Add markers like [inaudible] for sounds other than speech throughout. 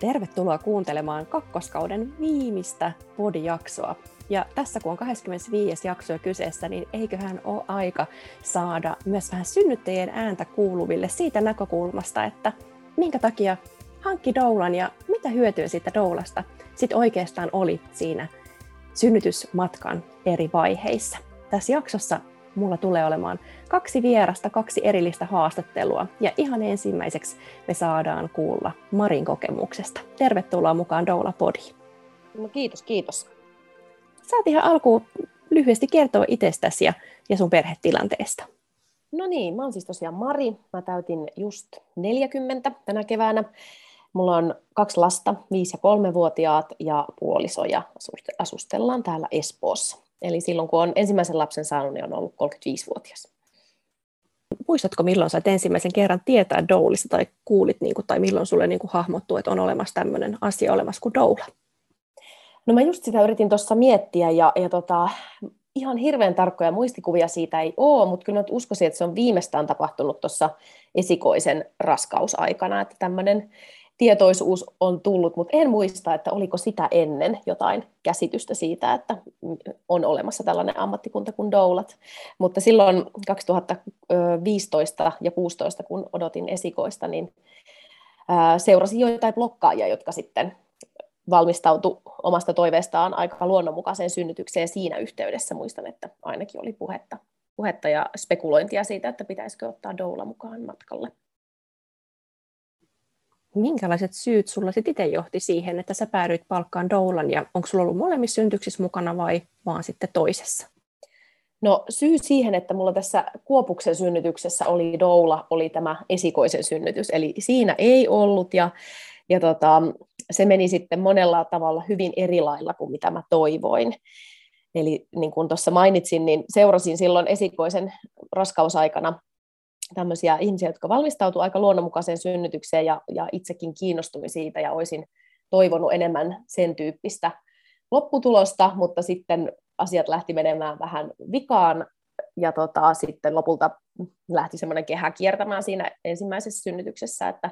Tervetuloa kuuntelemaan kakkoskauden viimeistä podijaksoa. Ja tässä kun on 25. jakso kyseessä, niin eiköhän ole aika saada myös vähän synnyttäjien ääntä kuuluville siitä näkökulmasta, että minkä takia hankki doulan ja mitä hyötyä siitä doulasta sitten oikeastaan oli siinä synnytysmatkan eri vaiheissa. Tässä jaksossa mulla tulee olemaan kaksi vierasta, kaksi erillistä haastattelua. Ja ihan ensimmäiseksi me saadaan kuulla Marin kokemuksesta. Tervetuloa mukaan Doula Podi. No kiitos, kiitos. Saat ihan alkuun lyhyesti kertoa itsestäsi ja, ja sun perhetilanteesta. No niin, mä oon siis tosiaan Mari. Mä täytin just 40 tänä keväänä. Mulla on kaksi lasta, 5- ja 3-vuotiaat ja puoliso ja asustellaan täällä Espoossa. Eli silloin kun on ensimmäisen lapsen saanut, niin on ollut 35-vuotias. Muistatko, milloin sait ensimmäisen kerran tietää doulista tai kuulit, niin kuin, tai milloin sulle niin kuin hahmottuu, että on olemassa tämmöinen asia olemassa kuin doula? No mä just sitä yritin tuossa miettiä ja, ja tota, ihan hirveän tarkkoja muistikuvia siitä ei ole, mutta kyllä mä uskoisin, että se on viimeistään tapahtunut tuossa esikoisen raskausaikana, että tämmöinen tietoisuus on tullut, mutta en muista, että oliko sitä ennen jotain käsitystä siitä, että on olemassa tällainen ammattikunta kuin doulat. Mutta silloin 2015 ja 2016, kun odotin esikoista, niin seurasin joitain blokkaajia, jotka sitten valmistautu omasta toiveestaan aika luonnonmukaiseen synnytykseen siinä yhteydessä. Muistan, että ainakin oli puhetta, puhetta ja spekulointia siitä, että pitäisikö ottaa doula mukaan matkalle minkälaiset syyt sulla sitten itse johti siihen, että sä päädyit palkkaan doulan ja onko sulla ollut molemmissa synnytyksissä mukana vai vaan sitten toisessa? No syy siihen, että mulla tässä Kuopuksen synnytyksessä oli doula, oli tämä esikoisen synnytys. Eli siinä ei ollut ja, ja tota, se meni sitten monella tavalla hyvin eri lailla kuin mitä mä toivoin. Eli niin kuin tuossa mainitsin, niin seurasin silloin esikoisen raskausaikana tämmöisiä ihmisiä, jotka valmistautuivat aika luonnonmukaiseen synnytykseen ja, ja itsekin kiinnostuin siitä ja olisin toivonut enemmän sen tyyppistä lopputulosta, mutta sitten asiat lähti menemään vähän vikaan ja tota, sitten lopulta lähti semmoinen kehä kiertämään siinä ensimmäisessä synnytyksessä, että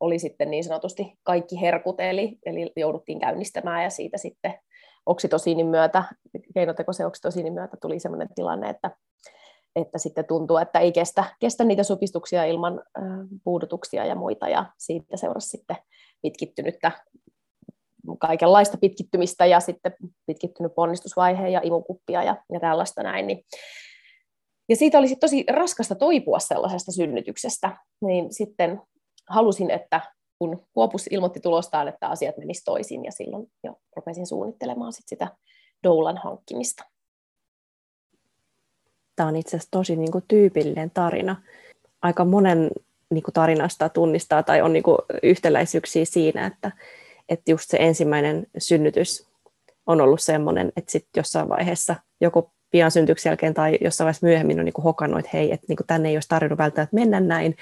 oli sitten niin sanotusti kaikki herkut, eli, eli jouduttiin käynnistämään ja siitä sitten oksitosiinin myötä, keinotekoisen oksitosiinin myötä tuli semmoinen tilanne, että että sitten tuntuu, että ei kestä, kestä niitä supistuksia ilman puudutuksia ja muita, ja siitä seurasi sitten pitkittynyttä kaikenlaista pitkittymistä ja sitten pitkittynyt ponnistusvaihe ja imukuppia ja, ja tällaista näin. Niin. Ja siitä oli tosi raskasta toipua sellaisesta synnytyksestä, niin sitten halusin, että kun Kuopus ilmoitti tulostaan, että asiat menisivät toisin, ja silloin jo rupesin suunnittelemaan sit sitä doulan hankkimista tämä on itse asiassa tosi niin kuin, tyypillinen tarina. Aika monen niin kuin, tarinasta tunnistaa tai on niin kuin, yhtäläisyyksiä siinä, että, että just se ensimmäinen synnytys on ollut sellainen, että sitten jossain vaiheessa joku pian synnytyksen jälkeen tai jossain vaiheessa myöhemmin on niin kuin hokannut, että hei, että niin kuin tänne ei olisi tarvinnut välttämättä mennä näin,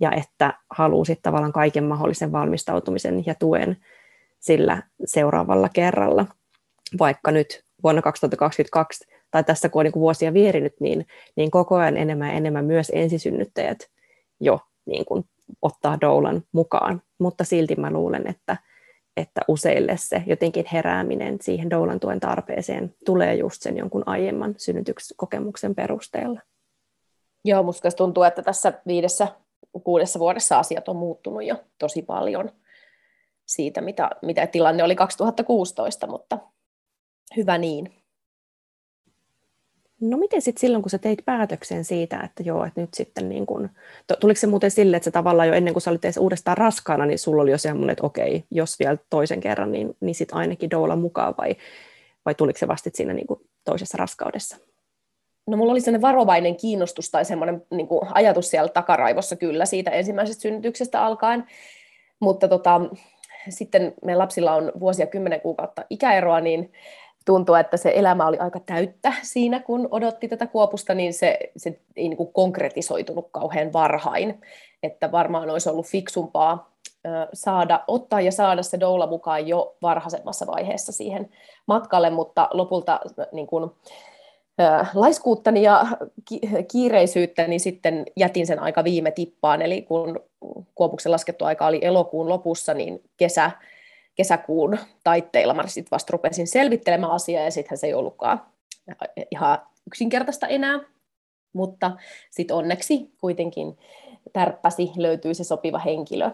ja että haluaa sitten tavallaan kaiken mahdollisen valmistautumisen ja tuen sillä seuraavalla kerralla. Vaikka nyt vuonna 2022 tai tässä kun on niin vuosia vierinyt, niin, niin koko ajan enemmän ja enemmän myös ensisynnyttäjät jo niin kuin ottaa doulan mukaan. Mutta silti mä luulen, että, että useille se jotenkin herääminen siihen doulan tuen tarpeeseen tulee just sen jonkun aiemman synnytyskokemuksen perusteella. Joo, musta tuntuu, että tässä viidessä, kuudessa vuodessa asiat on muuttunut jo tosi paljon siitä, mitä, mitä tilanne oli 2016, mutta hyvä niin. No miten sitten silloin, kun sä teit päätöksen siitä, että joo, että nyt sitten niin kun, tuliko se muuten sille, että se tavallaan jo ennen kuin sä olit edes uudestaan raskaana, niin sulla oli jo semmoinen, että okei, jos vielä toisen kerran, niin, niin sitten ainakin doula mukaan, vai, vai tuliko se vasta siinä niin toisessa raskaudessa? No mulla oli sellainen varovainen kiinnostus tai semmoinen niin ajatus siellä takaraivossa kyllä siitä ensimmäisestä synnytyksestä alkaen, mutta tota, sitten meidän lapsilla on vuosia kymmenen kuukautta ikäeroa, niin tuntui, että se elämä oli aika täyttä siinä, kun odotti tätä kuopusta, niin se, se ei niin kuin konkretisoitunut kauhean varhain. Että varmaan olisi ollut fiksumpaa saada, ottaa ja saada se doula mukaan jo varhaisemmassa vaiheessa siihen matkalle, mutta lopulta niin kuin, laiskuuttani ja kiireisyyttäni niin sitten jätin sen aika viime tippaan, eli kun Kuopuksen laskettu aika oli elokuun lopussa, niin kesä, kesäkuun taitteilla mä sitten vasta rupesin selvittelemään asiaa, ja sittenhän se ei ollutkaan ihan yksinkertaista enää, mutta sitten onneksi kuitenkin tärppäsi, löytyi se sopiva henkilö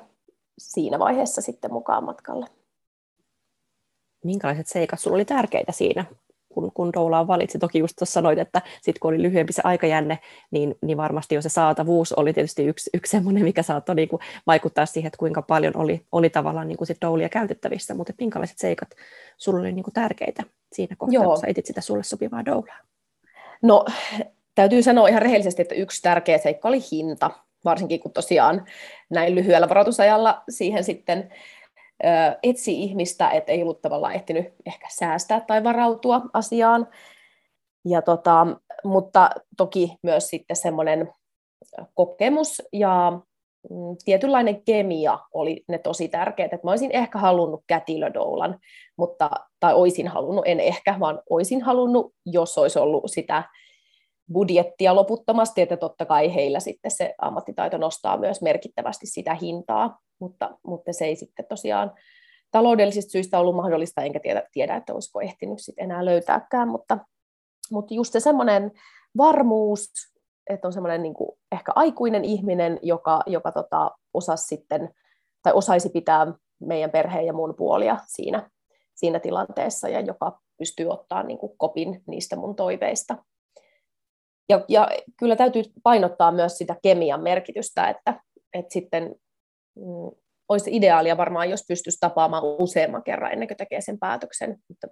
siinä vaiheessa sitten mukaan matkalle. Minkälaiset seikat sinulla oli tärkeitä siinä kun, kun Doulaan valitsi. Toki just tuossa sanoit, että sit kun oli lyhyempi se aikajänne, niin, niin varmasti jo se saatavuus oli tietysti yksi, yksi semmoinen, mikä saattoi niin kuin vaikuttaa siihen, että kuinka paljon oli, oli tavallaan niin kuin sit Doulia käytettävissä, mutta minkälaiset seikat sulle oli niin kuin tärkeitä siinä kohtaa, Joo. kun sä etit sitä sulle sopivaa Doulaa? No, täytyy sanoa ihan rehellisesti, että yksi tärkeä seikka oli hinta, varsinkin kun tosiaan näin lyhyellä varoitusajalla siihen sitten etsi ihmistä, että ei ollut tavallaan ehtinyt ehkä säästää tai varautua asiaan. Ja tota, mutta toki myös sitten semmoinen kokemus ja mm, tietynlainen kemia oli ne tosi tärkeät. Että mä olisin ehkä halunnut kätilödoulan, mutta, tai olisin halunnut, en ehkä, vaan olisin halunnut, jos olisi ollut sitä budjettia loputtomasti, että totta kai heillä sitten se ammattitaito nostaa myös merkittävästi sitä hintaa, mutta, mutta se ei sitten tosiaan taloudellisista syistä ollut mahdollista, enkä tiedä, tiedä että olisiko ehtinyt sitten enää löytääkään, mutta, mutta just se semmoinen varmuus, että on semmoinen niin ehkä aikuinen ihminen, joka, joka tota, osasi sitten, tai osaisi pitää meidän perheen ja mun puolia siinä, siinä tilanteessa, ja joka pystyy ottaa niin kuin kopin niistä mun toiveista. Ja, ja kyllä täytyy painottaa myös sitä kemian merkitystä, että, että sitten mm, olisi ideaalia varmaan, jos pystyisi tapaamaan useamman kerran ennen kuin tekee sen päätöksen, mutta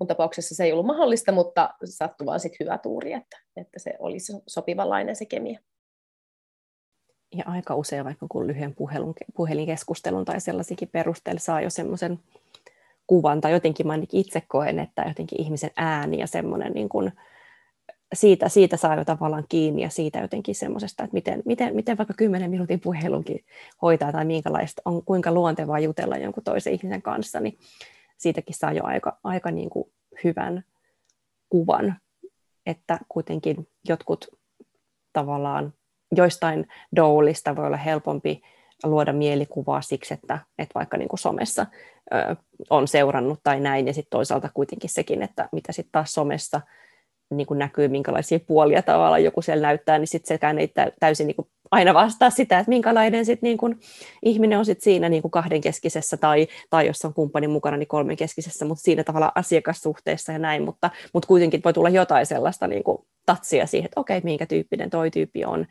mun tapauksessa se ei ollut mahdollista, mutta sattui vaan sitten hyvä tuuri, että, että se olisi sopivanlainen se kemia. Ja aika usein vaikka kun lyhyen puhelun, puhelinkeskustelun tai sellaisikin perusteella saa jo semmoisen kuvan, tai jotenkin mä itse koen, että jotenkin ihmisen ääni ja semmoinen niin kuin, siitä, siitä saa jo tavallaan kiinni ja siitä jotenkin semmoisesta, että miten, miten, miten vaikka 10 minuutin puhelunkin hoitaa tai minkälaista on, kuinka luontevaa jutella jonkun toisen ihmisen kanssa, niin siitäkin saa jo aika, aika niin kuin hyvän kuvan, että kuitenkin jotkut tavallaan joistain doulista voi olla helpompi luoda mielikuvaa siksi, että, että vaikka niin kuin somessa ö, on seurannut tai näin, ja sitten toisaalta kuitenkin sekin, että mitä sitten taas somessa niin kuin näkyy, minkälaisia puolia tavallaan joku siellä näyttää, niin sitten sekään ei täysin niin kuin aina vastaa sitä, että minkälainen sit niin kuin ihminen on sit siinä niin kuin kahdenkeskisessä tai, tai jos on kumppanin mukana, niin kolmenkeskisessä, mutta siinä tavalla asiakassuhteessa ja näin, mutta, mutta kuitenkin voi tulla jotain sellaista niin kuin tatsia siihen, että okei, minkä tyyppinen toi tyyppi on,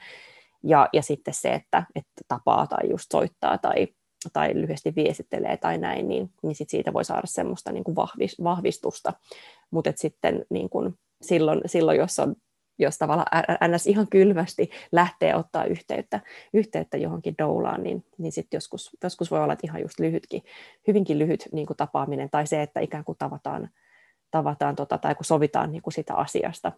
ja, ja sitten se, että, että tapaa tai just soittaa tai, tai lyhyesti viestittelee tai näin, niin, niin sit siitä voi saada semmoista niin kuin vahvistusta, mutta sitten niin kuin, silloin, silloin jos, on, jos tavallaan NS ihan kylmästi lähtee ottaa yhteyttä, yhteyttä johonkin doulaan, niin, niin sitten joskus, joskus voi olla, että ihan just lyhytkin, hyvinkin lyhyt niin kuin tapaaminen, tai se, että ikään kuin tavataan, tavataan tota, tai kun sovitaan niin kuin sitä asiasta,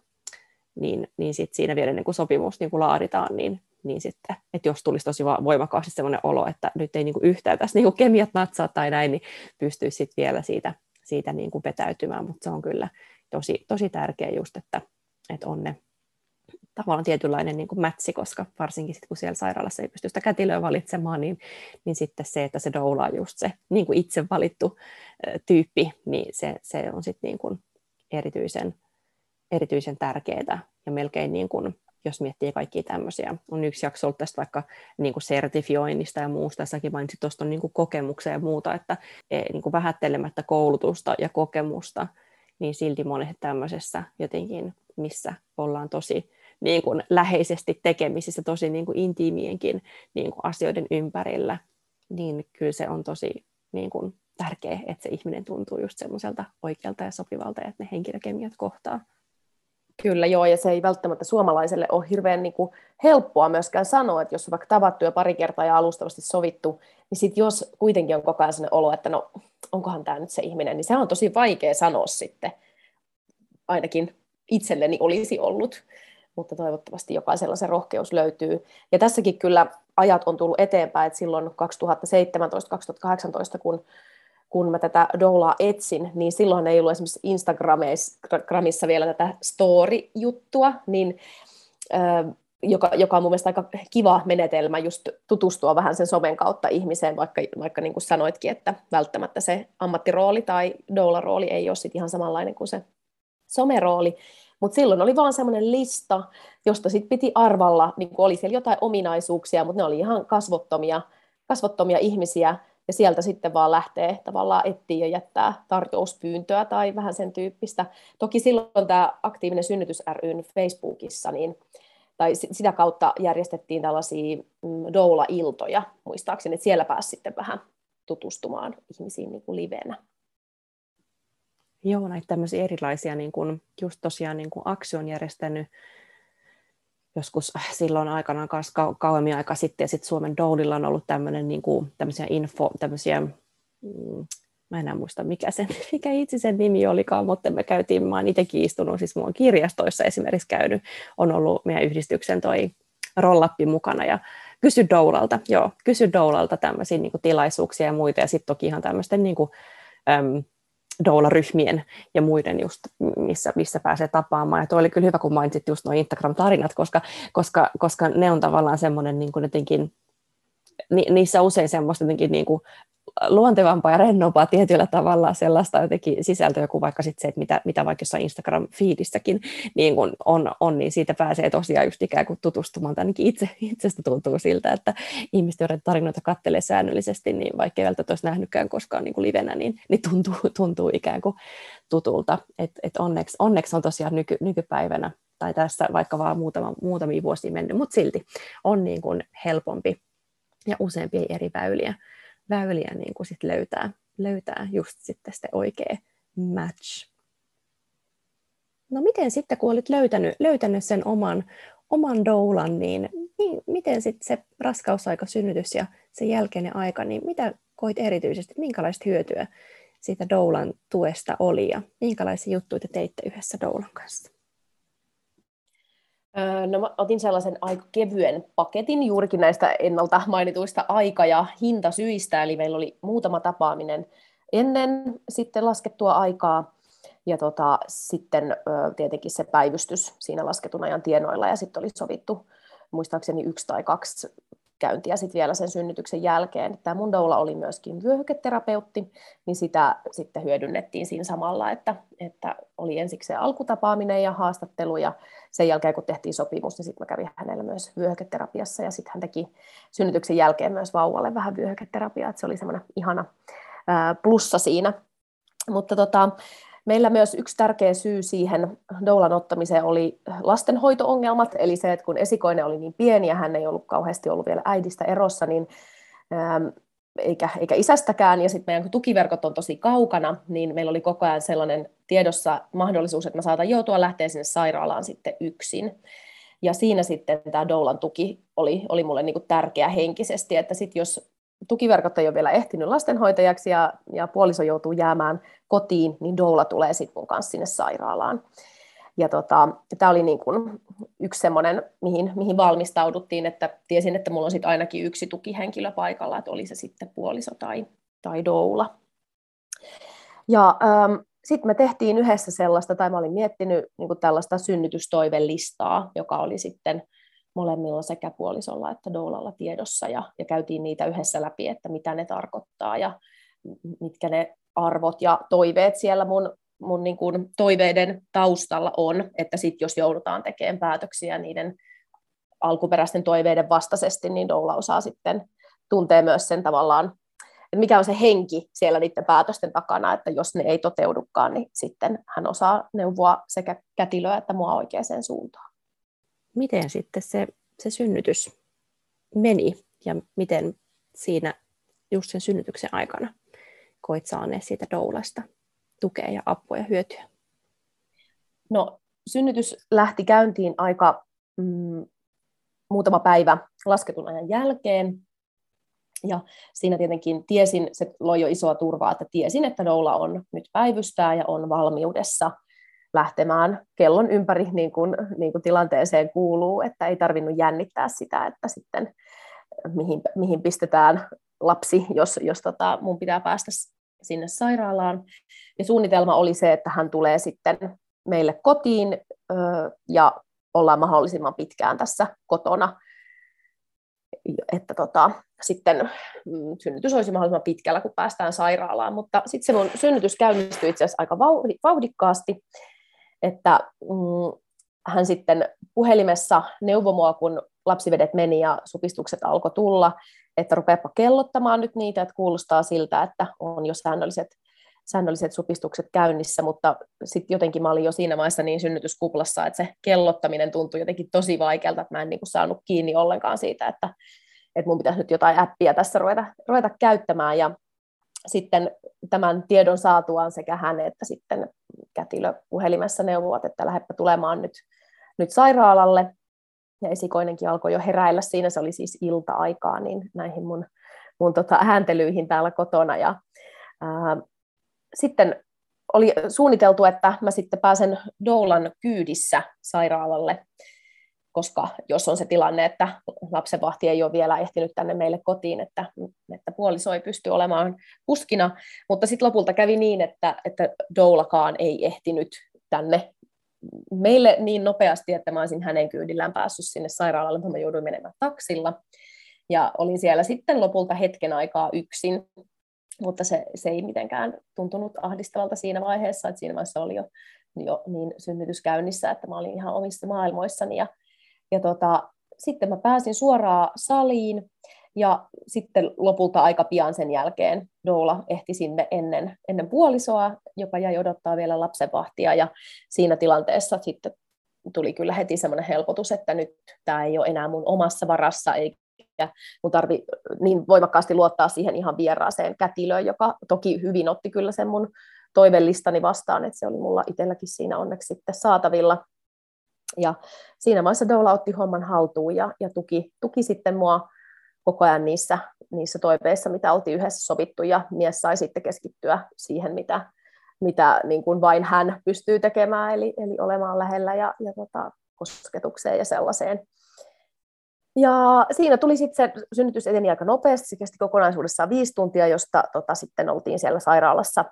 niin, niin sit siinä vielä niin kuin sopimus niin kuin laaditaan, niin, niin sitten, että jos tulisi tosi voimakkaasti sellainen olo, että nyt ei niin kuin yhtään tässä niin kuin kemiat natsaa tai näin, niin pystyisi sitten vielä siitä, siitä niin kuin vetäytymään, mutta se on kyllä tosi, tosi tärkeä just, että, että on ne tavallaan tietynlainen niin kuin mätsi, koska varsinkin sit, kun siellä sairaalassa ei pysty sitä kätilöä valitsemaan, niin, niin sitten se, että se doula on just se niin kuin itse valittu tyyppi, niin se, se on sitten niin kuin erityisen, erityisen tärkeää ja melkein niin kuin, jos miettii kaikkia tämmöisiä. On yksi jakso ollut tästä vaikka niin kuin sertifioinnista ja muusta, säkin mainitsit tuosta niin kokemuksia ja muuta, että e, niin kuin vähättelemättä koulutusta ja kokemusta, niin silti monesti tämmöisessä jotenkin, missä ollaan tosi niin kuin läheisesti tekemisissä, tosi niin kuin intiimienkin niin kuin asioiden ympärillä, niin kyllä se on tosi niin kuin tärkeä, että se ihminen tuntuu just semmoiselta oikealta ja sopivalta, ja että ne henkilökemiat kohtaa. Kyllä joo, ja se ei välttämättä suomalaiselle ole hirveän niin kuin helppoa myöskään sanoa, että jos on vaikka tavattu jo pari kertaa ja alustavasti sovittu, niin sitten jos kuitenkin on koko ajan sellainen olo, että no onkohan tämä nyt se ihminen, niin se on tosi vaikea sanoa sitten ainakin itselleni olisi ollut, mutta toivottavasti jokaisella se rohkeus löytyy. Ja tässäkin kyllä ajat on tullut eteenpäin, että silloin 2017-2018, kun, kun mä tätä doulaa etsin, niin silloin ei ollut esimerkiksi Instagramissa vielä tätä story-juttua, niin joka, joka on mun mielestä aika kiva menetelmä just tutustua vähän sen somen kautta ihmiseen, vaikka, vaikka niin kuin sanoitkin, että välttämättä se ammattirooli tai doula-rooli ei ole sit ihan samanlainen kuin se somerooli. Mutta silloin oli vaan semmoinen lista, josta sitten piti arvalla, niin oli siellä jotain ominaisuuksia, mutta ne oli ihan kasvottomia, kasvottomia ihmisiä, ja sieltä sitten vaan lähtee tavallaan etsiä ja jättää tarjouspyyntöä tai vähän sen tyyppistä. Toki silloin tämä aktiivinen synnytys ryn Facebookissa, niin tai sitä kautta järjestettiin tällaisia mm, doula-iltoja, muistaakseni, että siellä pääsi sitten vähän tutustumaan ihmisiin niin kuin livenä. Joo, näitä tämmöisiä erilaisia, niin kuin, just tosiaan niin kuin Aksi on järjestänyt joskus silloin aikanaan kanssa kau- kauemmin aika sitten, ja sitten Suomen Doulilla on ollut tämmöinen, niin kuin, tämmöisiä info, tämmöisiä, mm, mä enää muista mikä, sen, [laughs] mikä itse sen nimi olikaan, mutta me käytiin, mä oon itsekin istunut, siis on kirjastoissa esimerkiksi käynyt, on ollut meidän yhdistyksen toi rollappi mukana, ja kysy Doulalta, joo, kysy Doulalta tämmöisiä niin kuin, tilaisuuksia ja muita, ja sitten toki ihan tämmöisten niin kuin, äm, doula-ryhmien ja muiden just, missä, missä pääsee tapaamaan. Ja tuo oli kyllä hyvä, kun mainitsit just nuo Instagram-tarinat, koska, koska, koska ne on tavallaan semmoinen niin kuin jotenkin, ni, niissä usein semmoista jotenkin niin kuin luontevampaa ja rennompaa tietyllä tavalla sellaista jotenkin sisältöä kuin vaikka sit se, että mitä, mitä vaikka jossain Instagram-fiidissäkin niin kun on, on, niin siitä pääsee tosiaan just ikään kuin tutustumaan, tai ainakin itse, itsestä tuntuu siltä, että ihmiset, joiden tarinoita kattelee säännöllisesti, niin vaikka ei välttämättä olisi nähnytkään koskaan niin kuin livenä, niin, niin tuntuu, [laughs] tuntuu ikään kuin tutulta. Et, et onneksi, onneksi on tosiaan nyky, nykypäivänä, tai tässä vaikka vaan muutama, muutamia vuosia mennyt, mutta silti on niin kuin helpompi ja useampia eri väyliä väyliä niin kuin sit löytää, löytää just sitten se oikea match. No miten sitten, kun olit löytänyt, löytänyt sen oman, oman doulan, niin, niin miten sitten se raskausaika, synnytys ja sen jälkeinen aika, niin mitä koit erityisesti, minkälaista hyötyä siitä doulan tuesta oli ja minkälaisia juttuja te teitte yhdessä doulan kanssa? No mä otin sellaisen aika kevyen paketin juurikin näistä ennalta mainituista aika- ja hintasyistä, eli meillä oli muutama tapaaminen ennen sitten laskettua aikaa, ja tota, sitten tietenkin se päivystys siinä lasketun ajan tienoilla, ja sitten oli sovittu muistaakseni yksi tai kaksi käyntiä sitten vielä sen synnytyksen jälkeen. Tämä mun doula oli myöskin vyöhyketerapeutti, niin sitä sitten hyödynnettiin siinä samalla, että, että oli ensiksi se alkutapaaminen ja haastattelu, ja sen jälkeen kun tehtiin sopimus, niin sitten mä kävin hänellä myös vyöhyketerapiassa, ja sitten hän teki synnytyksen jälkeen myös vauvalle vähän vyöhyketerapiaa, että se oli semmoinen ihana plussa siinä. Mutta tota, Meillä myös yksi tärkeä syy siihen doulan ottamiseen oli lastenhoito-ongelmat, eli se, että kun esikoinen oli niin pieni ja hän ei ollut kauheasti ollut vielä äidistä erossa, niin ähm, eikä, eikä isästäkään, ja sitten meidän tukiverkot on tosi kaukana, niin meillä oli koko ajan sellainen tiedossa mahdollisuus, että mä saatan joutua lähteä sinne sairaalaan sitten yksin. Ja siinä sitten tämä doulan tuki oli, oli mulle niin tärkeä henkisesti, että sitten jos tukiverkot ei ole vielä ehtinyt lastenhoitajaksi ja, ja puoliso joutuu jäämään kotiin, niin doula tulee sitten mun kanssa sinne sairaalaan. Ja tota, tämä oli niin kuin yksi semmoinen, mihin, mihin valmistauduttiin, että tiesin, että mulla on sitten ainakin yksi tukihenkilö paikalla, että oli se sitten puoliso tai, tai doula. Ja ähm, sitten me tehtiin yhdessä sellaista, tai mä olin miettinyt niin tällaista synnytystoivelistaa, joka oli sitten molemmilla sekä puolisolla että doulalla tiedossa ja, ja käytiin niitä yhdessä läpi, että mitä ne tarkoittaa ja mitkä ne arvot ja toiveet siellä mun, mun niin kuin toiveiden taustalla on, että sit jos joudutaan tekemään päätöksiä niiden alkuperäisten toiveiden vastaisesti, niin doula osaa sitten tuntee myös sen tavallaan, että mikä on se henki siellä niiden päätösten takana, että jos ne ei toteudukaan, niin sitten hän osaa neuvoa sekä kätilöä että mua oikeaan suuntaan miten sitten se, se synnytys meni ja miten siinä just sen synnytyksen aikana koit saaneet siitä doulasta tukea ja apua ja hyötyä? No synnytys lähti käyntiin aika mm, muutama päivä lasketun ajan jälkeen. Ja siinä tietenkin tiesin, se loi jo isoa turvaa, että tiesin, että doula on nyt päivystää ja on valmiudessa lähtemään kellon ympäri niin kuin, niin kuin tilanteeseen kuuluu, että ei tarvinnut jännittää sitä, että sitten mihin, mihin pistetään lapsi, jos, jos tota, mun pitää päästä sinne sairaalaan. Ja suunnitelma oli se, että hän tulee sitten meille kotiin ö, ja ollaan mahdollisimman pitkään tässä kotona, että tota, sitten mm, synnytys olisi mahdollisimman pitkällä, kun päästään sairaalaan. Mutta sitten se mun synnytys käynnistyi itse asiassa aika vauhdikkaasti, että mm, hän sitten puhelimessa neuvoi mua, kun lapsivedet meni ja supistukset alkoi tulla, että rupeapa kellottamaan nyt niitä, että kuulostaa siltä, että on jo säännölliset, säännölliset supistukset käynnissä, mutta sitten jotenkin mä olin jo siinä vaiheessa niin synnytyskuplassa, että se kellottaminen tuntui jotenkin tosi vaikealta, että mä en niin kuin saanut kiinni ollenkaan siitä, että, että mun pitäisi nyt jotain appia tässä ruveta, ruveta käyttämään, ja sitten tämän tiedon saatuaan sekä hän että sitten kätilö puhelimessa neuvovat, että lähdepä tulemaan nyt, nyt sairaalalle, ja esikoinenkin alkoi jo heräillä siinä, se oli siis ilta-aikaa, niin näihin mun, mun tota ääntelyihin täällä kotona. Ja, ää, sitten oli suunniteltu, että mä sitten pääsen Doulan kyydissä sairaalalle, koska jos on se tilanne, että lapsenvahti ei ole vielä ehtinyt tänne meille kotiin, että, että puoliso ei pysty olemaan kuskina, mutta sitten lopulta kävi niin, että, että Doulakaan ei ehtinyt tänne meille niin nopeasti, että mä olisin hänen kyydillään päässyt sinne sairaalalle, mutta mä jouduin menemään taksilla. Ja olin siellä sitten lopulta hetken aikaa yksin, mutta se, se ei mitenkään tuntunut ahdistavalta siinä vaiheessa, että siinä vaiheessa oli jo, jo niin synnytys käynnissä, että mä olin ihan omissa maailmoissani. Ja, ja tota, sitten mä pääsin suoraan saliin, ja sitten lopulta aika pian sen jälkeen Doula ehti sinne ennen, ennen puolisoa, joka jäi odottaa vielä lapsenvahtia. Ja siinä tilanteessa sitten tuli kyllä heti semmoinen helpotus, että nyt tämä ei ole enää mun omassa varassa, eikä mun tarvi niin voimakkaasti luottaa siihen ihan vieraaseen kätilöön, joka toki hyvin otti kyllä sen mun toivellistani vastaan, että se oli mulla itselläkin siinä onneksi sitten saatavilla. Ja siinä vaiheessa Doula otti homman haltuun ja, ja tuki, tuki sitten mua koko ajan niissä, niissä toiveissa, mitä oltiin yhdessä sovittu, ja mies sai sitten keskittyä siihen, mitä, mitä niin kuin vain hän pystyy tekemään, eli, eli olemaan lähellä ja, ja tota, kosketukseen ja sellaiseen. Ja siinä tuli sitten se synnytys eteni aika nopeasti, se kesti kokonaisuudessaan viisi tuntia, josta tota, sitten oltiin siellä sairaalassa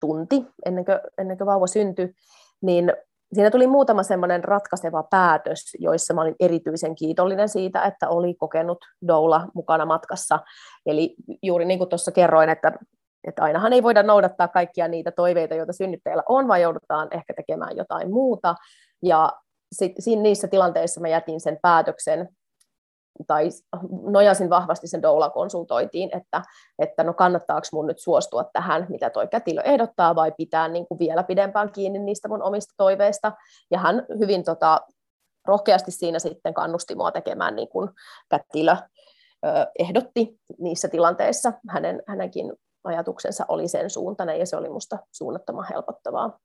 tunti ennen kuin, ennen kuin vauva syntyi, niin siinä tuli muutama semmoinen ratkaiseva päätös, joissa mä olin erityisen kiitollinen siitä, että oli kokenut doula mukana matkassa. Eli juuri niin kuin tuossa kerroin, että, että ainahan ei voida noudattaa kaikkia niitä toiveita, joita synnyttäjillä on, vaan joudutaan ehkä tekemään jotain muuta. Ja sit, siinä, niissä tilanteissa mä jätin sen päätöksen tai nojasin vahvasti sen doula-konsultoitiin, että, että no kannattaako mun nyt suostua tähän, mitä toi kätilö ehdottaa, vai pitää niin kuin vielä pidempään kiinni niistä mun omista toiveista. Ja hän hyvin tota, rohkeasti siinä sitten kannusti mua tekemään niin kuin kätilö ehdotti niissä tilanteissa. Hänen, hänenkin ajatuksensa oli sen suuntainen ja se oli musta suunnattoman helpottavaa.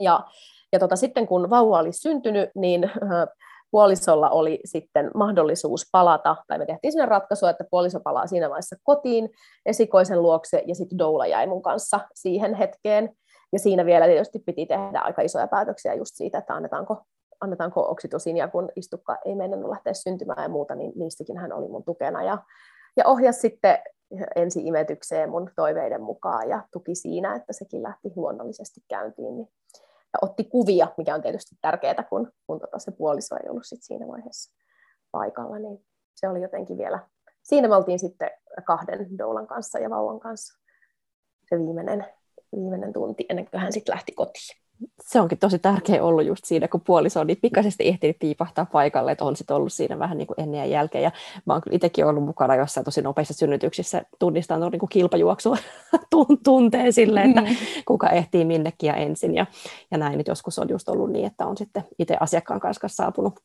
Ja, ja tota, sitten kun vauva oli syntynyt, niin puolisolla oli sitten mahdollisuus palata, tai me tehtiin sinne ratkaisu, että puoliso palaa siinä vaiheessa kotiin esikoisen luokse, ja sitten Doula jäi mun kanssa siihen hetkeen. Ja siinä vielä tietysti piti tehdä aika isoja päätöksiä just siitä, että annetaanko, annetaanko oksitosinia, kun istukka ei mennyt lähteä syntymään ja muuta, niin niistäkin hän oli mun tukena. Ja, ja ohjasi sitten ensi-imetykseen mun toiveiden mukaan ja tuki siinä, että sekin lähti luonnollisesti käyntiin. Niin ja otti kuvia, mikä on tietysti tärkeää, kun, kun tota se puoliso ei ollut sit siinä vaiheessa paikalla, niin se oli jotenkin vielä, siinä me oltiin sitten kahden doulan kanssa ja vauvan kanssa se viimeinen, viimeinen tunti ennen kuin hän sitten lähti kotiin se onkin tosi tärkeä ollut just siinä, kun puoliso on niin pikaisesti ehtinyt piipahtaa paikalle, että on sitten ollut siinä vähän niin kuin ennen ja jälkeen. Ja mä oon itsekin ollut mukana jossain tosi nopeissa synnytyksissä, tunnistan tuon niin kuin kilpajuoksua [laughs] tunteen sille, että mm. kuka ehtii minnekin ja ensin. Ja, ja näin, että joskus on just ollut niin, että on sitten itse asiakkaan kanssa saapunut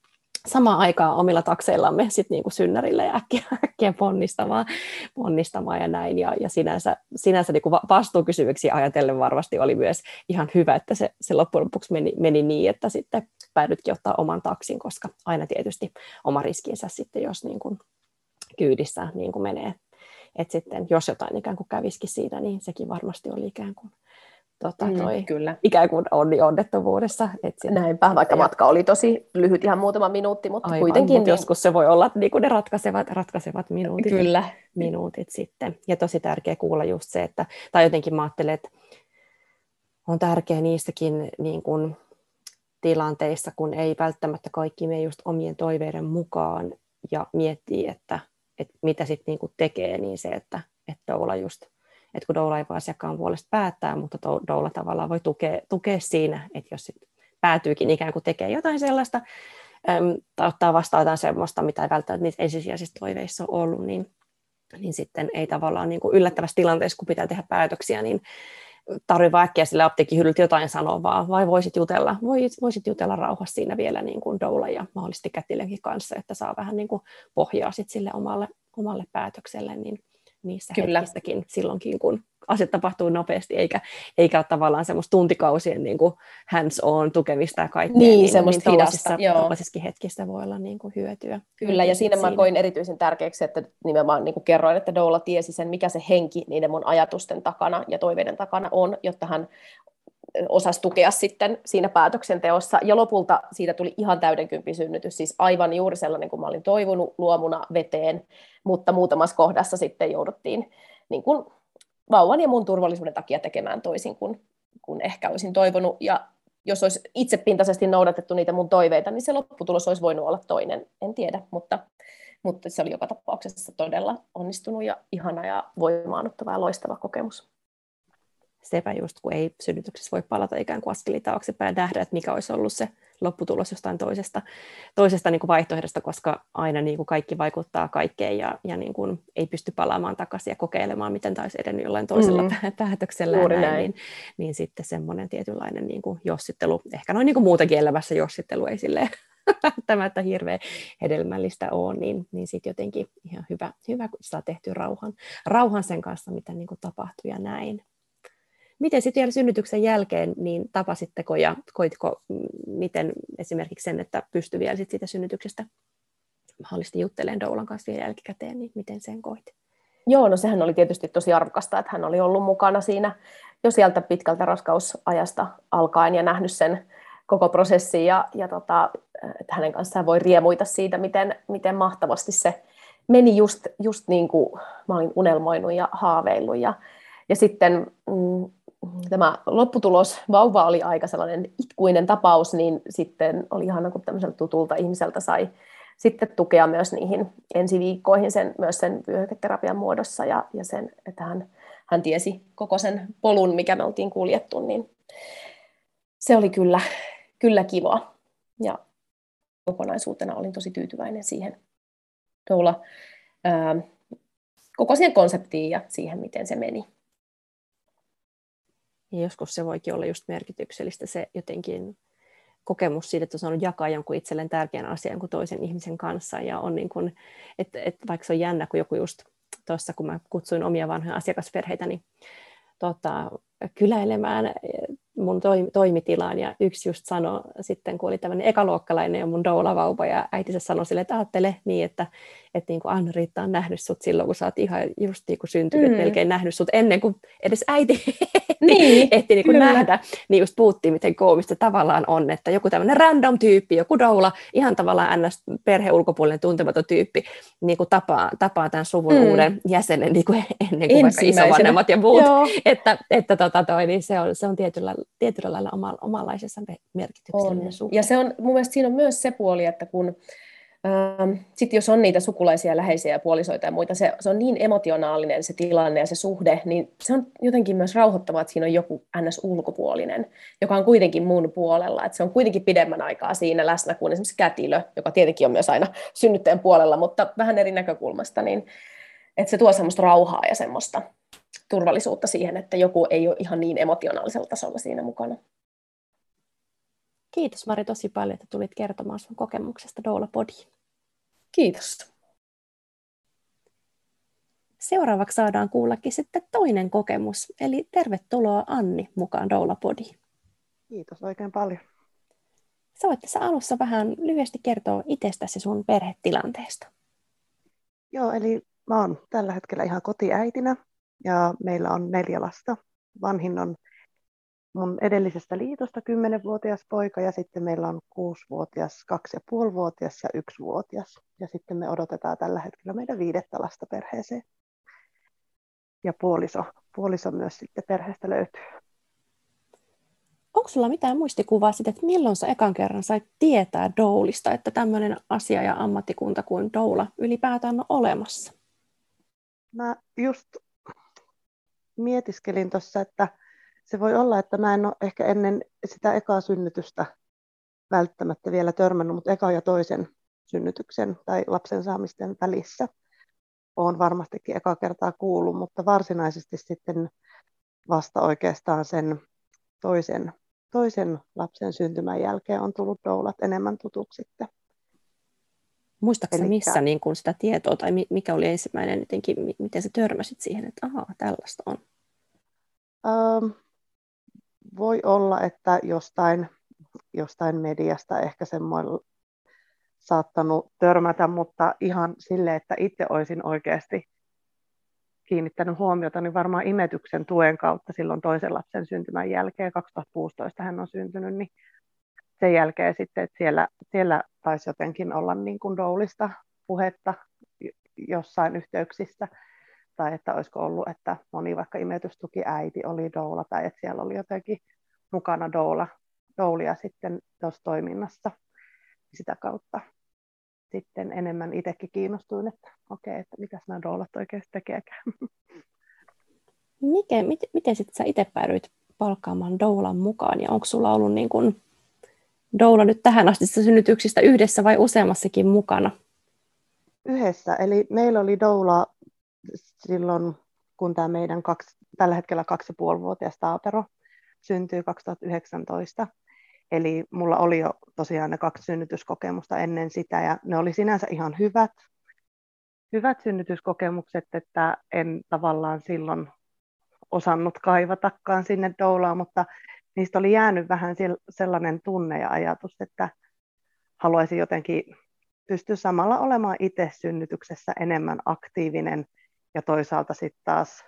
samaan aikaan omilla takseillamme sit niin kuin synnärille ja äkkiä, [laughs] äkkiä ponnistamaan, ponnistamaan ja näin. Ja, ja sinänsä, sinänsä niin vastuukysymyksiä ajatellen varmasti oli myös ihan hyvä, että se, se loppujen lopuksi meni, meni niin, että sitten päädytkin ottaa oman taksin, koska aina tietysti oma riskinsä sitten, jos niin kuin kyydissä niin kuin menee. Et sitten jos jotain ikään kuin kävisikin siitä, niin sekin varmasti oli ikään kuin tota, toi, mm, kyllä. ikään kuin onni onnettomuudessa. Et Näinpä, vaikka ja, matka oli tosi lyhyt, ihan muutama minuutti, mutta aivan, kuitenkin. Mutta niin... joskus se voi olla niin kuin ne ratkaisevat, ratkaisevat minuutit, kyllä. minuutit sitten. Ja tosi tärkeä kuulla just se, että, tai jotenkin mä ajattelen, että on tärkeää niissäkin niin kuin, tilanteissa, kun ei välttämättä kaikki mene just omien toiveiden mukaan ja miettii, että, että mitä sitten niin tekee, niin se, että, että doula just, että kun doula ei voi asiakkaan puolesta päättää, mutta doula tavallaan voi tukea, tukea siinä, että jos sit päätyykin ikään kuin tekee jotain sellaista, tai ottaa vastaan jotain sellaista, mitä ei välttämättä niissä ensisijaisissa toiveissa ole ollut, niin, niin sitten ei tavallaan niin kuin yllättävässä tilanteessa, kun pitää tehdä päätöksiä, niin tarvitse vaikka sille apteekin hyllyltä jotain sanoa, vaan vai voisit jutella, voisit jutella rauhassa siinä vielä niin kuin doula ja mahdollisesti kätilönkin kanssa, että saa vähän niin kuin pohjaa sit sille omalle, omalle päätökselle, niin niissä Kyllä. hetkissäkin silloinkin, kun asiat tapahtuu nopeasti, eikä, eikä ole tavallaan semmoista tuntikausien niin kuin hands-on tukemista ja kaikkea. Niin, niin semmoista niin hidasta. Tällaisissakin hetkissä voi olla niin kuin hyötyä. Kyllä, ja siinä, siinä mä koin erityisen tärkeäksi, että nimenomaan niin kuin kerroin, että Doula tiesi sen, mikä se henki niiden mun ajatusten takana ja toiveiden takana on, jotta hän osasi tukea sitten siinä päätöksenteossa. Ja lopulta siitä tuli ihan täydenkymppi synnytys, siis aivan juuri sellainen kuin mä olin toivonut luomuna veteen, mutta muutamassa kohdassa sitten jouduttiin niin kuin vauvan ja mun turvallisuuden takia tekemään toisin kuin, kuin ehkä olisin toivonut. Ja jos olisi itsepintaisesti noudatettu niitä mun toiveita, niin se lopputulos olisi voinut olla toinen, en tiedä, mutta, mutta se oli joka tapauksessa todella onnistunut ja ihana ja voimaannuttava ja loistava kokemus sepä just, kun ei synnytyksessä voi palata ikään kuin askeli taaksepäin ja nähdä, että mikä olisi ollut se lopputulos jostain toisesta, toisesta niin kuin vaihtoehdosta, koska aina niin kuin kaikki vaikuttaa kaikkeen ja, ja niin kuin ei pysty palaamaan takaisin ja kokeilemaan, miten olisi edennyt jollain toisella mm. päätöksellä. Näin, näin. Niin, niin sitten semmoinen tietynlainen niin kuin jossittelu, ehkä noin niin kuin muutenkin elävässä jossittelu ei silleen [laughs] välttämättä hirveän hedelmällistä ole, niin, niin sitten jotenkin ihan hyvä, hyvä, kun saa tehtyä rauhan, rauhan sen kanssa, mitä niin kuin tapahtuu ja näin. Miten sitten vielä synnytyksen jälkeen, niin tapasitteko ja koitko mm, miten esimerkiksi sen, että pystyi vielä sit siitä synnytyksestä mahdollisesti juttelemaan Doulan kanssa vielä jälkikäteen, niin miten sen koit? Joo, no sehän oli tietysti tosi arvokasta, että hän oli ollut mukana siinä jo sieltä pitkältä raskausajasta alkaen ja nähnyt sen koko prosessin ja, ja tota, että hänen kanssaan voi riemuita siitä, miten, miten mahtavasti se meni just, just niin kuin mä olin unelmoinut ja haaveillut ja, ja sitten mm, tämä lopputulos, vauva oli aika sellainen itkuinen tapaus, niin sitten oli ihana, kun tämmöiseltä tutulta ihmiseltä sai sitten tukea myös niihin ensiviikkoihin sen, myös sen vyöhyketerapian muodossa ja, ja sen, että hän, hän tiesi koko sen polun, mikä me oltiin kuljettu, niin se oli kyllä, kyllä kiva. Ja kokonaisuutena olin tosi tyytyväinen siihen doula, ää, koko siihen konseptiin ja siihen, miten se meni. Ja joskus se voikin olla just merkityksellistä se jotenkin kokemus siitä, että on saanut jakaa jonkun itselleen tärkeän asian kuin toisen ihmisen kanssa. Ja on niin kuin, että, että vaikka se on jännä, kun joku just tuossa, kun mä kutsuin omia vanhoja asiakasperheitä, niin tota, kyläilemään mun toimitilaan ja yksi just sanoi sitten, kun oli tämmöinen ekaluokkalainen ja mun doulavauva ja äitinsä sanoi sille, että ajattele niin, että, että niin kuin Anna-Riitta on nähnyt sut silloin, kun sä oot ihan just niin kuin syntynyt, mm. melkein nähnyt sut ennen kuin edes äiti [laughs] niin, ehti niin kuin nähdä, niin just puhuttiin, miten koomista tavallaan on, että joku tämmöinen random tyyppi, joku doula, ihan tavallaan ns. perhe ulkopuolinen tuntematon tyyppi, niin kuin tapaa, tapaa tämän suvun mm. uuden jäsenen niin kuin [laughs] ennen kuin vaikka isovanhemmat ja muut, Joo. että, että tota toi, niin se on, se on tietyllä, tietyllä lailla oma, omanlaisessa merkityksellinen suhde. Ja se on, mun mielestä siinä on myös se puoli, että kun Ähm, sitten jos on niitä sukulaisia, läheisiä puolisoita ja muita, se, se on niin emotionaalinen se tilanne ja se suhde, niin se on jotenkin myös rauhoittavaa, että siinä on joku ns-ulkopuolinen, joka on kuitenkin mun puolella, että se on kuitenkin pidemmän aikaa siinä läsnä kuin esimerkiksi kätilö, joka tietenkin on myös aina [laughs] synnyttäjän puolella, mutta vähän eri näkökulmasta, niin että se tuo semmoista rauhaa ja semmoista turvallisuutta siihen, että joku ei ole ihan niin emotionaalisella tasolla siinä mukana. Kiitos Mari tosi paljon, että tulit kertomaan sun kokemuksesta Doula Podiin. Kiitos. Seuraavaksi saadaan kuullakin sitten toinen kokemus, eli tervetuloa Anni mukaan Doula Podiin. Kiitos oikein paljon. Sä voit tässä alussa vähän lyhyesti kertoa itsestäsi sun perhetilanteesta. Joo, eli mä oon tällä hetkellä ihan kotiäitinä ja meillä on neljä lasta. Vanhin on mun edellisestä liitosta 10-vuotias poika ja sitten meillä on 6-vuotias, 2,5-vuotias ja 1-vuotias. Ja sitten me odotetaan tällä hetkellä meidän viidettä lasta perheeseen. Ja puoliso, puoliso myös sitten perheestä löytyy. Onko sulla mitään muistikuvaa siitä, että milloin sä ekan kerran sait tietää Doulista, että tämmöinen asia ja ammattikunta kuin Doula ylipäätään on olemassa? Mä just mietiskelin tuossa, että se voi olla, että mä en ole ehkä ennen sitä ekaa synnytystä välttämättä vielä törmännyt, mutta eka ja toisen synnytyksen tai lapsen saamisten välissä olen varmastikin eka kertaa kuullut, mutta varsinaisesti sitten vasta oikeastaan sen toisen, toisen lapsen syntymän jälkeen on tullut doulat enemmän tutuksi sitten. Muistatko Elikkä... missä niin kun sitä tietoa tai mikä oli ensimmäinen jotenkin, miten sä törmäsit siihen, että ahaa, tällaista on? Ähm, voi olla, että jostain, jostain mediasta ehkä semmoinen saattanut törmätä, mutta ihan sille, että itse olisin oikeasti kiinnittänyt huomiota, niin varmaan imetyksen tuen kautta silloin toisen lapsen syntymän jälkeen, 2016 hän on syntynyt, niin sen jälkeen sitten, että siellä, siellä taisi jotenkin olla niin kuin doulista puhetta jossain yhteyksissä, tai että olisiko ollut, että moni vaikka imetystuki äiti oli doula, tai että siellä oli jotenkin mukana doula, doulia sitten tuossa toiminnassa sitä kautta. Sitten enemmän itsekin kiinnostuin, että okei, että mitä nämä doulat oikeasti tekeekään. Miten, miten, miten sitten sä itse päädyit palkkaamaan doulan mukaan, ja onko sulla ollut niin kun doula nyt tähän asti synnytyksistä yhdessä vai useammassakin mukana? Yhdessä, eli meillä oli doula silloin, kun tämä meidän kaksi, tällä hetkellä kaksi ja puoli Taapero syntyi 2019. Eli mulla oli jo tosiaan ne kaksi synnytyskokemusta ennen sitä ja ne oli sinänsä ihan hyvät, hyvät synnytyskokemukset, että en tavallaan silloin osannut kaivatakaan sinne doulaan, mutta niistä oli jäänyt vähän sellainen tunne ja ajatus, että haluaisin jotenkin pystyä samalla olemaan itse synnytyksessä enemmän aktiivinen ja toisaalta sitten taas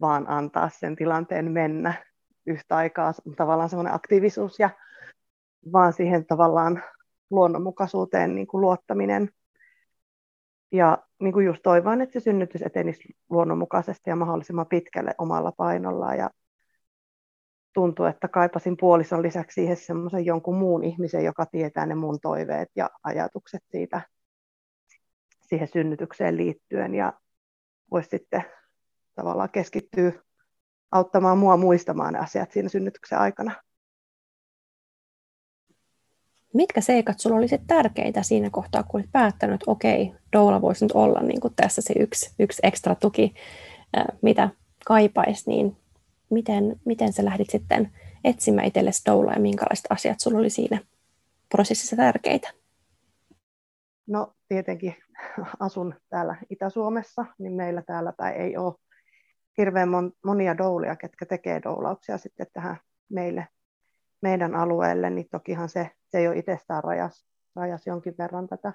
vaan antaa sen tilanteen mennä yhtä aikaa tavallaan semmoinen aktiivisuus ja vaan siihen tavallaan luonnonmukaisuuteen niin kuin luottaminen. Ja niin kuin just toivon, että se synnytys etenisi luonnonmukaisesti ja mahdollisimman pitkälle omalla painollaan. Ja tuntuu, että kaipasin puolison lisäksi siihen semmoisen jonkun muun ihmisen, joka tietää ne mun toiveet ja ajatukset siitä siihen synnytykseen liittyen ja voisi sitten tavallaan keskittyä auttamaan mua muistamaan ne asiat siinä synnytyksen aikana. Mitkä seikat sulla olisi tärkeitä siinä kohtaa, kun olit päättänyt, että okei, doula voisi nyt olla niin kuin tässä se yksi, yksi ekstra tuki, mitä kaipaisi, niin miten, miten sä lähdit sitten etsimään itsellesi doula ja minkälaiset asiat sulla oli siinä prosessissa tärkeitä? No tietenkin asun täällä Itä-Suomessa, niin meillä täällä päin ei ole hirveän mon, monia doulia, ketkä tekee doulauksia sitten tähän meille, meidän alueelle, niin tokihan se, se jo itsestään rajas, rajas jonkin verran tätä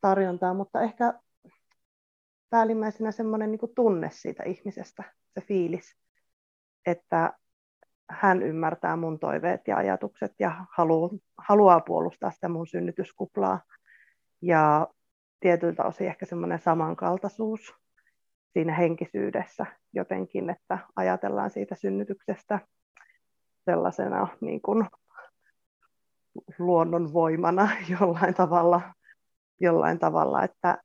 tarjontaa, mutta ehkä päällimmäisenä semmoinen niin tunne siitä ihmisestä, se fiilis, että hän ymmärtää mun toiveet ja ajatukset ja haluaa, haluaa puolustaa sitä mun synnytyskuplaa. Ja tietyiltä osin ehkä semmoinen samankaltaisuus siinä henkisyydessä jotenkin, että ajatellaan siitä synnytyksestä sellaisena niin kuin luonnonvoimana [laughs] jollain tavalla, jollain tavalla että,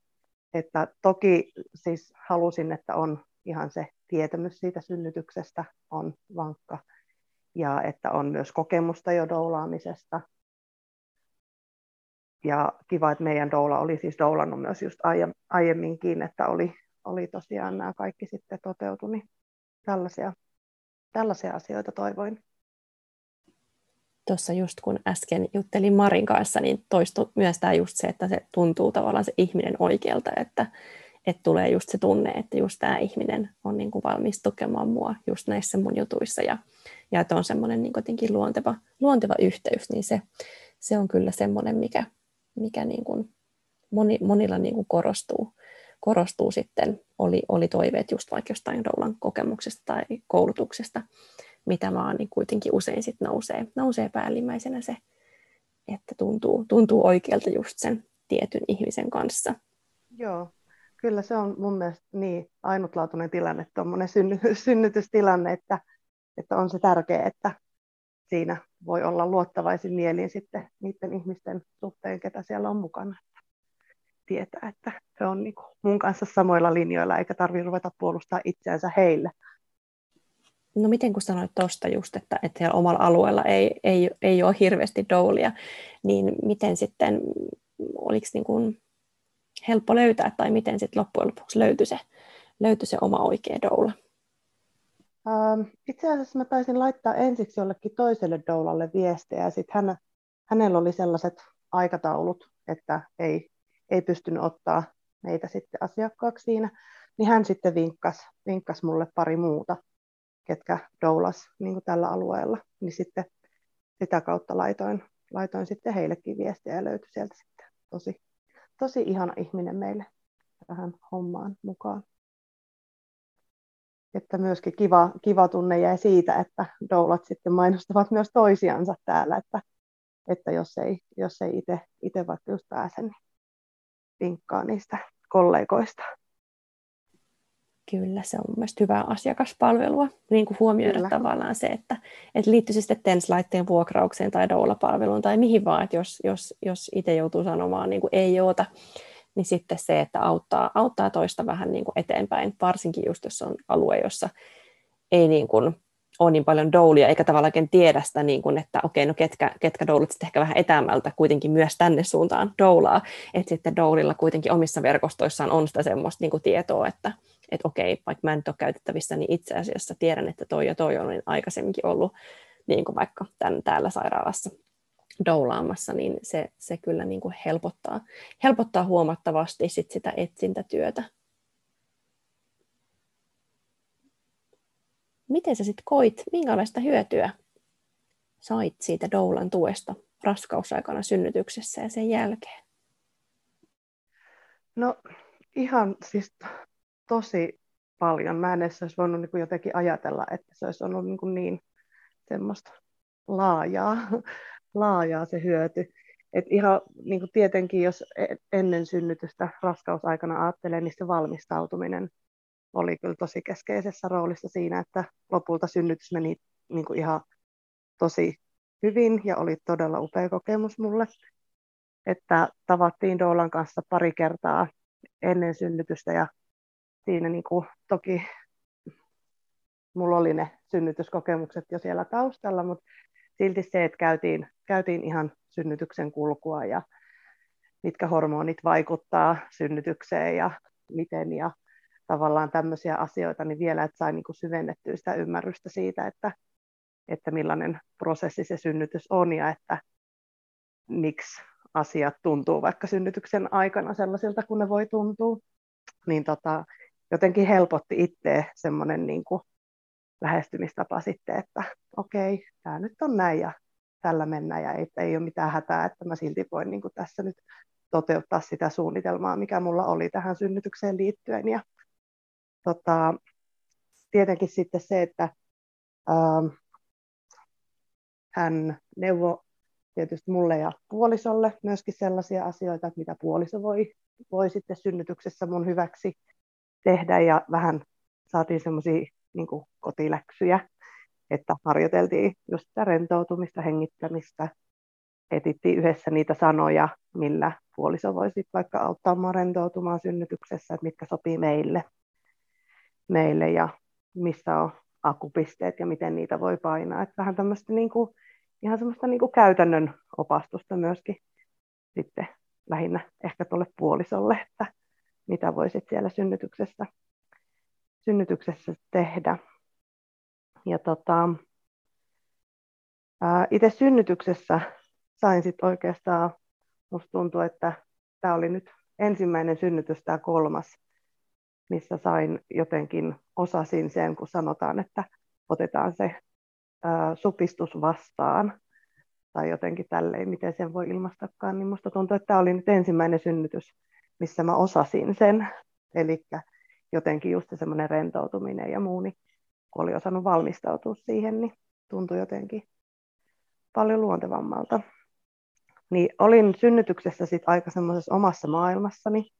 että toki siis halusin, että on ihan se tietämys siitä synnytyksestä on vankka ja että on myös kokemusta jo doulaamisesta. Ja kiva, että meidän doula oli siis doulannut myös just aiemminkin, että oli oli tosiaan nämä kaikki sitten toteutu, niin tällaisia, tällaisia asioita toivoin. Tuossa just kun äsken juttelin Marin kanssa, niin toistui myös tämä just se, että se tuntuu tavallaan se ihminen oikealta, että, että tulee just se tunne, että just tämä ihminen on niin kuin valmis tukemaan mua just näissä mun jutuissa. Ja, ja että on semmoinen niin jotenkin luonteva, luonteva yhteys, niin se, se on kyllä semmoinen, mikä, mikä niin kuin moni, monilla niin kuin korostuu korostuu sitten, oli, oli toiveet just vaikka jostain doulan kokemuksesta tai koulutuksesta, mitä vaan, niin kuitenkin usein sit nousee, nousee päällimmäisenä se, että tuntuu, tuntuu oikealta just sen tietyn ihmisen kanssa. Joo, kyllä se on mun mielestä niin ainutlaatuinen tilanne, tuommoinen synny, [laughs] synnytystilanne, että, että on se tärkeää, että siinä voi olla luottavaisin mielin sitten niiden ihmisten suhteen, ketä siellä on mukana. Tietää, että he on niin mun kanssa samoilla linjoilla, eikä tarvitse ruveta puolustaa itseänsä heille. No miten kun sanoit tuosta just, että, että siellä omalla alueella ei, ei, ei ole hirveästi doulia, niin miten sitten, oliko niin kuin helppo löytää, tai miten sitten loppujen lopuksi löytyi se, löytyi se oma oikea doula? Ähm, itse asiassa mä taisin laittaa ensiksi jollekin toiselle doulalle viestejä, ja sitten hän, hänellä oli sellaiset aikataulut, että ei, ei pystynyt ottaa meitä sitten asiakkaaksi siinä, niin hän sitten vinkkasi, vinkkasi mulle pari muuta, ketkä doulas niin tällä alueella, niin sitten sitä kautta laitoin, laitoin sitten heillekin viestiä ja löytyi sieltä sitten tosi, tosi ihana ihminen meille tähän hommaan mukaan. Että myöskin kiva, kiva tunne jäi siitä, että doulat sitten mainostavat myös toisiansa täällä, että, että jos ei, jos ei itse vaikka just pääse, niin vinkkaa niistä kollegoista. Kyllä, se on mielestäni hyvää asiakaspalvelua, niin kuin huomioida Kyllä. tavallaan se, että, että liittyy se sitten TENS-laitteen vuokraukseen tai doula-palveluun tai mihin vaan, että jos, jos, jos itse joutuu sanomaan niin kuin ei oota, niin sitten se, että auttaa, auttaa toista vähän niin kuin eteenpäin, varsinkin just jos on alue, jossa ei niin kuin ole niin paljon doulia, eikä tavallaan tiedä sitä, niin kuin, että okei, no ketkä, ketkä doulit sitten ehkä vähän etämältä kuitenkin myös tänne suuntaan doulaa, että sitten doulilla kuitenkin omissa verkostoissaan on sitä semmoista niin kuin tietoa, että, että okei, vaikka mä en ole käytettävissä, niin itse asiassa tiedän, että toi ja toi on aikaisemminkin ollut niin kuin vaikka tämän, täällä sairaalassa doulaamassa, niin se, se kyllä niin kuin helpottaa, helpottaa huomattavasti sit sitä etsintätyötä. Miten sä sitten koit, minkälaista hyötyä sait siitä doulan tuesta raskausaikana synnytyksessä ja sen jälkeen? No ihan siis tosi paljon. Mä en edes olisi voinut niin jotenkin ajatella, että se olisi ollut niin, niin semmoista laajaa, [laughs] laajaa se hyöty. Et ihan niin kuin tietenkin, jos e-, ennen synnytystä raskausaikana ajattelee, niin se valmistautuminen oli kyllä tosi keskeisessä roolissa siinä, että lopulta synnytys meni niin kuin ihan tosi hyvin ja oli todella upea kokemus mulle. Että tavattiin Doolan kanssa pari kertaa ennen synnytystä ja siinä niin kuin, toki mulla oli ne synnytyskokemukset jo siellä taustalla, mutta silti se, että käytiin, käytiin ihan synnytyksen kulkua ja mitkä hormonit vaikuttaa synnytykseen ja miten ja tavallaan tämmöisiä asioita, niin vielä, että sai niin kuin syvennettyä sitä ymmärrystä siitä, että, että millainen prosessi se synnytys on ja että miksi asiat tuntuu vaikka synnytyksen aikana sellaisilta, kun ne voi tuntua, niin tota, jotenkin helpotti itse semmoinen niin kuin lähestymistapa sitten, että okei, okay, tämä nyt on näin ja tällä mennään ja ei, ei ole mitään hätää, että mä silti voin niin kuin tässä nyt toteuttaa sitä suunnitelmaa, mikä mulla oli tähän synnytykseen liittyen. Ja tota, tietenkin sitten se, että ähm, hän neuvoi tietysti mulle ja puolisolle myöskin sellaisia asioita, mitä puoliso voi, voi sitten synnytyksessä mun hyväksi tehdä ja vähän saatiin semmoisia niin kotiläksyjä, että harjoiteltiin just sitä rentoutumista, hengittämistä, etittiin yhdessä niitä sanoja, millä puoliso voisi vaikka auttaa mua rentoutumaan synnytyksessä, että mitkä sopii meille, meille ja missä on akupisteet ja miten niitä voi painaa. Että vähän tämmöistä niin kuin, ihan semmoista niin kuin käytännön opastusta myöskin sitten lähinnä ehkä tuolle puolisolle, että mitä voisit siellä synnytyksessä, synnytyksessä tehdä. Ja tota, itse synnytyksessä sain sitten oikeastaan, musta tuntuu, että tämä oli nyt ensimmäinen synnytys, tämä kolmas, missä sain jotenkin osasin sen, kun sanotaan, että otetaan se ää, supistus vastaan, tai jotenkin tälleen, miten sen voi ilmastakaan, niin musta tuntuu, että tämä oli nyt ensimmäinen synnytys, missä mä osasin sen, eli jotenkin just semmoinen rentoutuminen ja muu, niin kun oli osannut valmistautua siihen, niin tuntui jotenkin paljon luontevammalta. Niin olin synnytyksessä sit aika semmoisessa omassa maailmassani,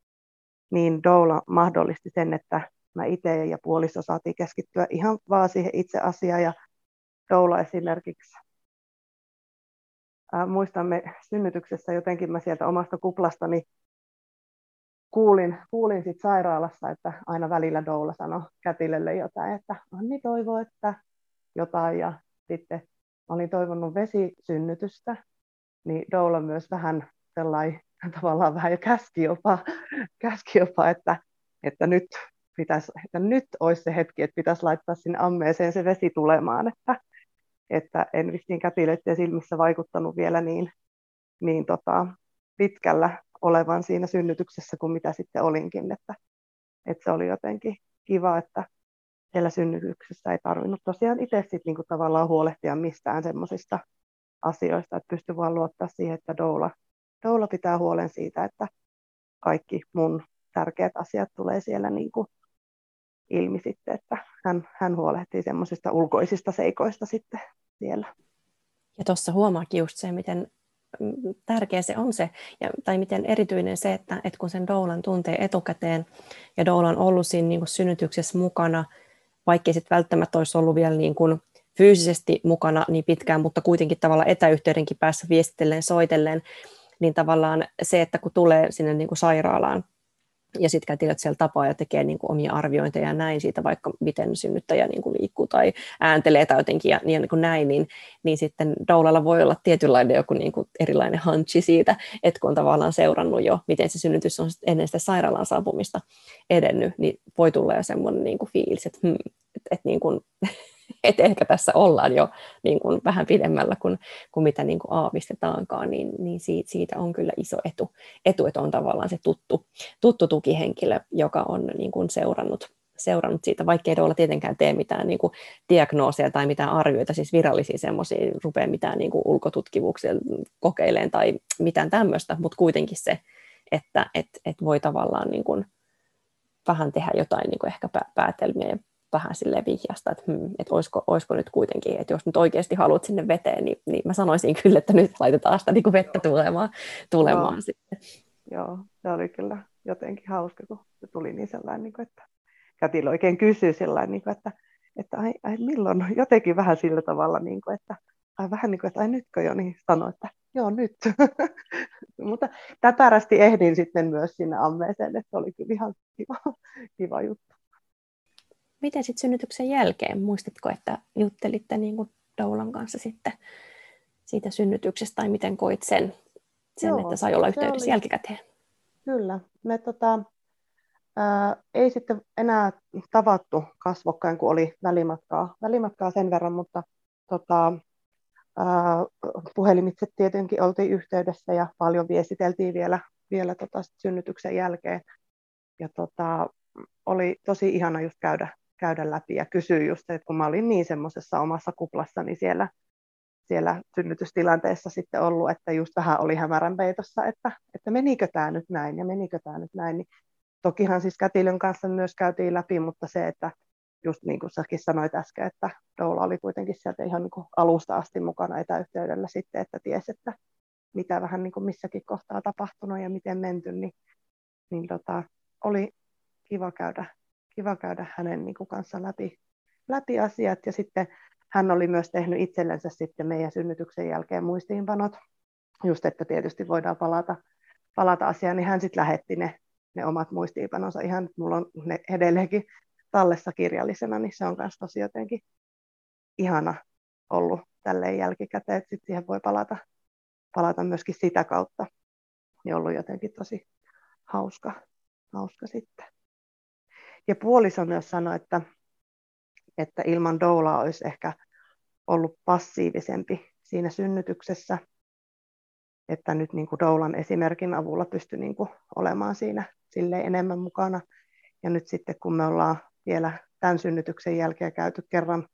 niin doula mahdollisti sen, että mä itse ja puoliso saatiin keskittyä ihan vaan siihen itse asiaan ja doula esimerkiksi. Ää, muistamme synnytyksessä jotenkin mä sieltä omasta kuplastani kuulin, kuulin sit sairaalassa, että aina välillä doula sanoi kätilölle jotain, että Anni toivoo, että jotain. Ja sitten olin toivonut vesisynnytystä, niin doula myös vähän sellainen [laughs] tavallaan vähän jo käski jopa, [laughs] käski jopa että, että nyt pitäisi, että nyt olisi se hetki, että pitäisi laittaa sinne ammeeseen se vesi tulemaan, että, että en vissiin kätilöiden silmissä vaikuttanut vielä niin, niin tota, pitkällä olevan siinä synnytyksessä kuin mitä sitten olinkin, että, että se oli jotenkin kiva, että siellä synnytyksessä ei tarvinnut tosiaan itse sitten niinku tavallaan huolehtia mistään semmoisista asioista, että pystyi vaan luottaa siihen, että doula, doula pitää huolen siitä, että kaikki mun tärkeät asiat tulee siellä niin kuin ilmi sitten, että hän, hän huolehtii semmoisista ulkoisista seikoista sitten siellä. Ja tuossa huomaakin just se, miten tärkeä se on se, ja, tai miten erityinen se, että, että kun sen doulan tuntee etukäteen, ja doula on ollut siinä niin kuin synnytyksessä mukana, vaikkei sitten välttämättä olisi ollut vielä niin kuin fyysisesti mukana niin pitkään, mutta kuitenkin tavallaan etäyhteydenkin päässä viestitellen, soitellen, niin tavallaan se, että kun tulee sinne niin kuin sairaalaan, ja sitten kätilöt siellä tapaa ja tekee niin kuin omia arviointeja ja näin siitä, vaikka miten synnyttäjä niin kuin liikkuu tai ääntelee tai jotenkin ja, niin, kuin näin, niin, niin sitten doulalla voi olla tietynlainen joku niin kuin erilainen hanchi siitä, että kun on tavallaan seurannut jo, miten se synnytys on ennen sitä sairaalaan saapumista edennyt, niin voi tulla jo semmoinen niin kuin fiilis, että, hmm, että, että niin kuin, [laughs] [laughs] että ehkä tässä ollaan jo niin kuin vähän pidemmällä kuin, kuin mitä niin kuin aavistetaankaan, niin, niin siitä, siitä on kyllä iso etu, etu, että on tavallaan se tuttu, tuttu tukihenkilö, joka on niin kuin seurannut, seurannut siitä, vaikka ei olla tietenkään tee mitään niin kuin diagnooseja tai mitään arvioita, siis virallisia semmoisia, rupea mitään niin kuin ulkotutkivuksia kokeileen tai mitään tämmöistä, mutta kuitenkin se, että et, et voi tavallaan niin kuin vähän tehdä jotain niin kuin ehkä päätelmiä vähän sille vihjasta, että, hmm, että olisiko, olisiko nyt kuitenkin, että jos nyt oikeasti haluat sinne veteen, niin, niin mä sanoisin [laughs] kyllä, että nyt laitetaan sitä niin kuin vettä tulemaan, tulemaan Joo. sitten. Joo, se oli kyllä jotenkin hauska, kun se tuli niin sellainen, niin kuin, että Kätil oikein kysyi sellainen, niin kuin, että, että ai, ai, milloin, [laughs] jotenkin vähän sillä tavalla, niin kuin, että ai vähän niin kuin, että ai nytkö jo, niin sanoi, että joo nyt. [laughs] Mutta täpärästi ehdin sitten myös sinne ammeeseen, että oli kyllä ihan kiva, kiva juttu miten sitten synnytyksen jälkeen, muistatko, että juttelitte niin kuin Doulan kanssa sitten siitä synnytyksestä, tai miten koit sen, sen Joo, että sai olla yhteydessä oli... jälkikäteen? Kyllä. Me tota, ää, ei sitten enää tavattu kasvokkain, kun oli välimatkaa, välimatkaa sen verran, mutta tota, ää, puhelimitse tietenkin oltiin yhteydessä ja paljon viestiteltiin vielä, vielä tota synnytyksen jälkeen. Ja tota, oli tosi ihana just käydä, käydä läpi ja kysyä just, että kun mä olin niin semmoisessa omassa kuplassani siellä, siellä synnytystilanteessa sitten ollut, että just vähän oli hämärän peitossa, että, että menikö tämä nyt näin ja menikö tämä nyt näin, niin tokihan siis Kätilön kanssa myös käytiin läpi, mutta se, että just niin kuin säkin sanoit äsken, että Doula oli kuitenkin sieltä ihan niin kuin alusta asti mukana etäyhteydellä sitten, että tiesi, että mitä vähän niin kuin missäkin kohtaa tapahtunut ja miten menty, niin, niin tota, oli kiva käydä kiva käydä hänen niin kuin kanssa läpi, läpi asiat. Ja sitten hän oli myös tehnyt itsellensä sitten meidän synnytyksen jälkeen muistiinpanot, just että tietysti voidaan palata, palata asiaan, niin hän sitten lähetti ne, ne omat muistiinpanonsa ihan, mulla on ne edelleenkin tallessa kirjallisena, niin se on myös tosi jotenkin ihana ollut tälleen jälkikäteen, että sitten siihen voi palata, palata myöskin sitä kautta. Niin ollut jotenkin tosi hauska, hauska sitten. Ja puoliso myös sanoi, että, että ilman doulaa olisi ehkä ollut passiivisempi siinä synnytyksessä, että nyt niin kuin doulan esimerkin avulla pystyi niin kuin olemaan siinä sille enemmän mukana. Ja nyt sitten kun me ollaan vielä tämän synnytyksen jälkeen käyty kerran,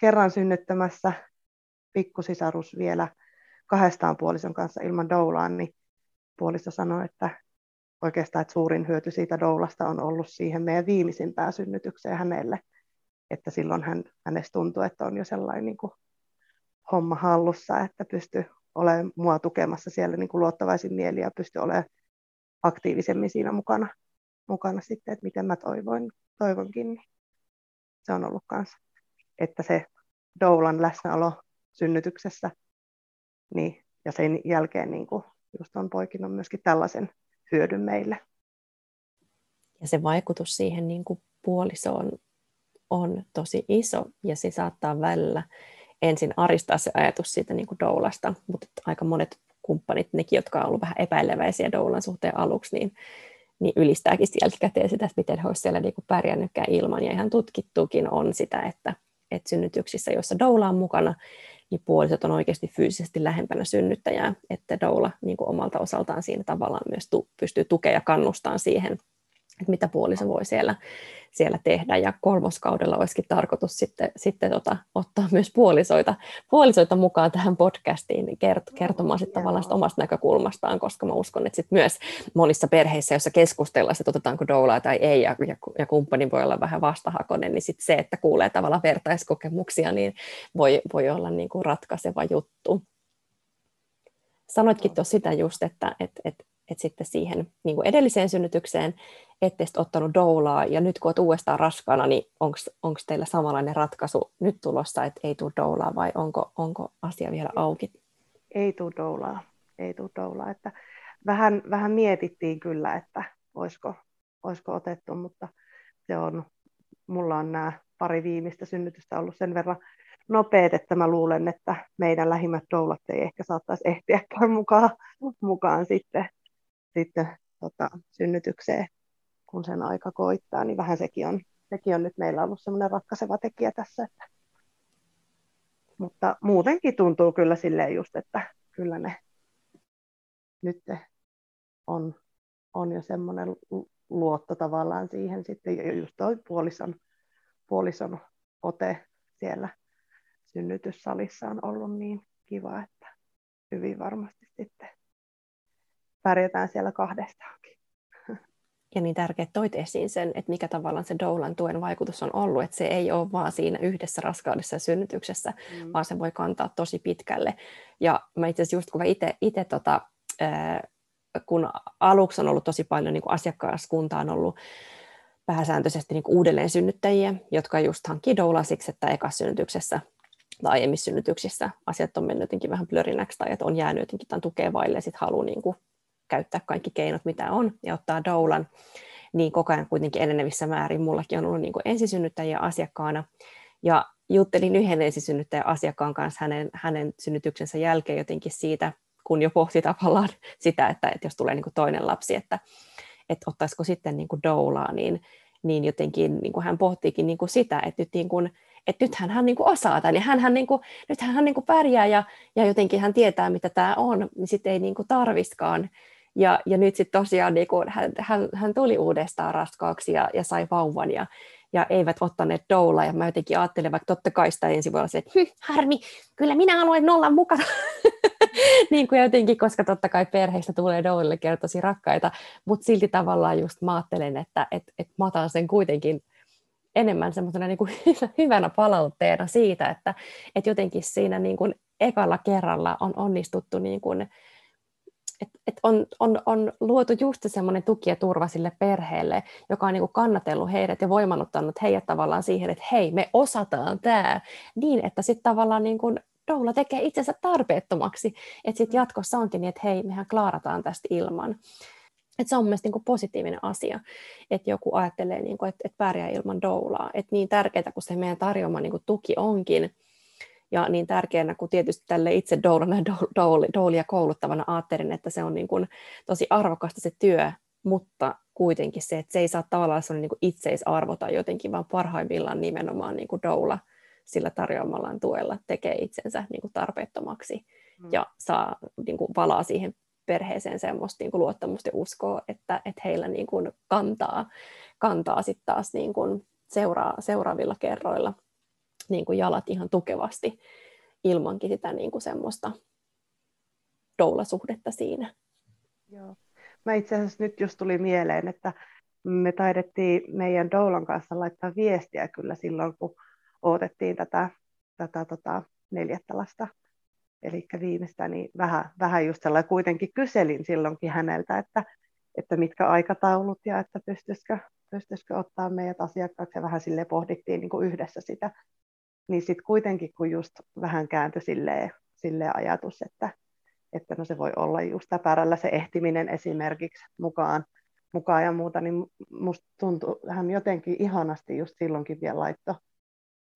kerran synnyttämässä pikkusisarus vielä kahdestaan puolison kanssa ilman doulaa, niin puoliso sanoi, että oikeastaan että suurin hyöty siitä doulasta on ollut siihen meidän viimeisimpään synnytykseen hänelle, että silloin hän, hänestä tuntuu, että on jo sellainen niin kuin homma hallussa, että pysty olemaan mua tukemassa siellä niin kuin luottavaisin mieli ja pysty olemaan aktiivisemmin siinä mukana, mukana sitten, että miten mä toivoin, toivonkin. Niin se on ollut kanssa, että se doulan läsnäolo synnytyksessä niin, ja sen jälkeen niin kuin just on poikinut myöskin tällaisen hyödyn meille. Ja se vaikutus siihen niin kuin puolisoon on tosi iso ja se saattaa välillä ensin aristaa se ajatus siitä niin kuin doulasta, mutta aika monet kumppanit, nekin, jotka on ollut vähän epäileväisiä doulan suhteen aluksi, niin, niin ylistääkin jälkikäteen sitä, että miten he olisivat siellä niin kuin pärjännytkään ilman. Ja ihan tutkittukin on sitä, että, että synnytyksissä, joissa doula on mukana, niin puolisot on oikeasti fyysisesti lähempänä synnyttäjää, että doula niin kuin omalta osaltaan siinä tavallaan myös tu- pystyy tukemaan ja kannustamaan siihen, että mitä puoliso voi siellä, siellä tehdä. Ja kolmoskaudella olisikin tarkoitus sitten, sitten tota, ottaa myös puolisoita, puolisoita mukaan tähän podcastiin niin kert- kertomaan sitten tavallaan sit omasta näkökulmastaan, koska mä uskon, että sit myös monissa perheissä, joissa keskustellaan, että otetaanko doulaa tai ei, ja, ja, ja kumppani voi olla vähän vastahakoinen, niin sit se, että kuulee tavallaan vertaiskokemuksia, niin voi, voi olla niin kuin ratkaiseva juttu. Sanoitkin tuossa sitä just, että et, et, et sitten siihen niin kuin edelliseen synnytykseen ette ottanut doulaa, ja nyt kun olet uudestaan raskaana, niin onko teillä samanlainen ratkaisu nyt tulossa, että ei tule doulaa, vai onko, onko asia vielä auki? Ei tule doulaa, ei tule doulaa. Että vähän, vähän mietittiin kyllä, että olisiko, olisiko otettu, mutta se on, mulla on nämä pari viimeistä synnytystä ollut sen verran nopeet, että mä luulen, että meidän lähimmät doulat ei ehkä saattaisi ehtiäkään mukaan, mukaan sitten, sitten tota, synnytykseen kun sen aika koittaa, niin vähän sekin on, sekin on nyt meillä ollut semmoinen ratkaiseva tekijä tässä. Että. Mutta muutenkin tuntuu kyllä silleen just, että kyllä ne nyt on, on jo semmoinen luotto tavallaan siihen sitten, just toi puolison, puolison ote siellä synnytyssalissa on ollut niin kiva, että hyvin varmasti sitten pärjätään siellä kahdestaankin ja niin tärkeää, että toit esiin sen, että mikä tavallaan se doulan tuen vaikutus on ollut, että se ei ole vaan siinä yhdessä raskaudessa ja synnytyksessä, mm. vaan se voi kantaa tosi pitkälle. Ja mä itse asiassa just kun mä itse tota, kun aluksi on ollut tosi paljon niin asiakkaaskunta on ollut pääsääntöisesti niin uudelleen synnyttäjiä, jotka just hankkii doulaa siksi, että ekasynnytyksessä tai aiemmissa synnytyksissä asiat on mennyt jotenkin vähän plörinäksi tai että on jäänyt jotenkin tämän tukea vaille ja sitten haluaa niin kuin käyttää kaikki keinot, mitä on, ja ottaa doulan, niin koko ajan kuitenkin enenevissä määrin. Mullakin on ollut niin kuin ensisynnyttäjiä asiakkaana, ja juttelin yhden ensisynnyttäjän asiakkaan kanssa hänen, hänen synnytyksensä jälkeen jotenkin siitä, kun jo pohti tavallaan [laughs] sitä, että, että jos tulee niin kuin toinen lapsi, että, että ottaisiko sitten niin kuin doulaa, niin, niin jotenkin niin kuin hän pohtiikin niin kuin sitä, että nyt niin kuin, että nythän hän niin kuin osaa tämän, ja hän, hän, niin kuin, nythän hän niin kuin pärjää, ja, ja jotenkin hän tietää, mitä tämä on, niin sitten ei niin tarviskaan ja, ja nyt sitten tosiaan niin kun hän, hän, hän, tuli uudestaan raskaaksi ja, ja sai vauvan ja, ja eivät ottaneet doula. Ja mä jotenkin ajattelin, vaikka totta kai sitä ensi vuonna että hm, harmi, kyllä minä haluan olla mukana. [laughs] niin kuin jotenkin, koska totta kai perheistä tulee doulille tosi rakkaita, mutta silti tavallaan just mä ajattelen, että et, et mä otan sen kuitenkin enemmän semmoisena niin kuin [laughs] hyvänä palautteena siitä, että, että jotenkin siinä niin kuin ekalla kerralla on onnistuttu niin kuin et, et on, on, on luotu just semmoinen tuki ja turva sille perheelle, joka on niin kuin kannatellut heidät ja voimannuttanut heidät tavallaan siihen, että hei, me osataan tämä, niin että sitten tavallaan niin kuin doula tekee itsensä tarpeettomaksi, että sitten jatkossa onkin niin, että hei, mehän klaarataan tästä ilman. Et se on mielestäni niin positiivinen asia, että joku ajattelee, niin kuin, että, että pärjää ilman doulaa. Et niin tärkeää kuin se meidän tarjoama niin kuin tuki onkin, ja niin tärkeänä kuin tietysti tälle itse doulana ja doulia kouluttavana ajattelin, että se on niin kuin tosi arvokasta se työ, mutta kuitenkin se, että se ei saa tavallaan sellainen niin itseisarvo tai jotenkin, vaan parhaimmillaan nimenomaan niin kuin doula sillä tarjoamallaan tuella tekee itsensä niin kuin tarpeettomaksi mm. ja saa niin kuin valaa siihen perheeseen semmoista niin kuin luottamusta ja uskoa, että, että heillä niin kuin kantaa, kantaa sitten taas niin kuin seuraa, seuraavilla kerroilla niin kuin jalat ihan tukevasti ilmankin sitä niin kuin semmoista doulasuhdetta siinä. Joo. Mä itse asiassa nyt just tuli mieleen, että me taidettiin meidän doulan kanssa laittaa viestiä kyllä silloin, kun odotettiin tätä, tätä tota, neljättä lasta. Eli viimeistä, niin vähän, vähän just sellainen kuitenkin kyselin silloinkin häneltä, että, että mitkä aikataulut ja että pystyisikö, pystyisikö ottaa meidät asiakkaaksi ja vähän sille pohdittiin niin kuin yhdessä sitä. Niin sitten kuitenkin, kun just vähän kääntyi silleen, silleen ajatus, että, että no se voi olla just täpärällä se ehtiminen esimerkiksi mukaan, mukaan ja muuta, niin musta tuntui, hän jotenkin ihanasti just silloinkin vielä laittoi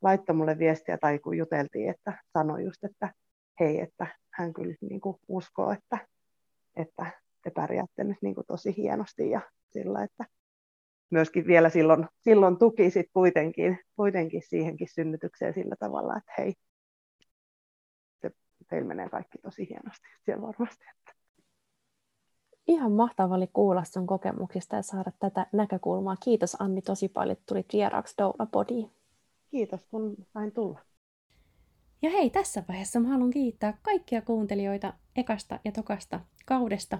laitto mulle viestiä tai kun juteltiin, että sanoi just, että hei, että hän kyllä niin kuin uskoo, että, että te pärjäätte nyt niin kuin tosi hienosti ja sillä, että myöskin vielä silloin, silloin tuki sit kuitenkin, kuitenkin siihenkin synnytykseen sillä tavalla, että hei, se, teillä menee kaikki tosi hienosti siellä varmasti. Että. Ihan mahtavaa oli kuulla sun kokemuksista ja saada tätä näkökulmaa. Kiitos Anni tosi paljon, että tulit vieraaksi Doula Bodiin. Kiitos, kun sain tulla. Ja hei, tässä vaiheessa mä haluan kiittää kaikkia kuuntelijoita ekasta ja tokasta kaudesta.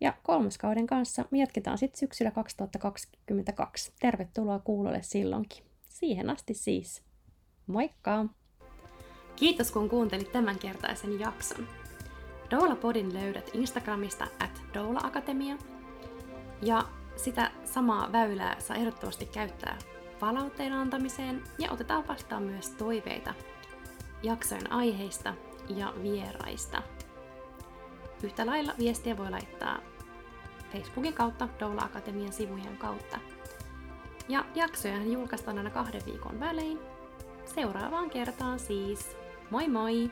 Ja kolmoskauden kanssa jatketaan sitten syksyllä 2022. Tervetuloa kuulolle silloinkin. Siihen asti siis. Moikka! Kiitos kun kuuntelit tämänkertaisen jakson. Doula Podin löydät Instagramista at Doula Akatemia. Ja sitä samaa väylää saa ehdottomasti käyttää palautteen antamiseen ja otetaan vastaan myös toiveita jaksojen aiheista ja vieraista. Yhtä lailla viestiä voi laittaa Facebookin kautta Doula Akatemian sivujen kautta. Ja jaksoja julkaistaan aina kahden viikon välein. Seuraavaan kertaan siis. Moi moi!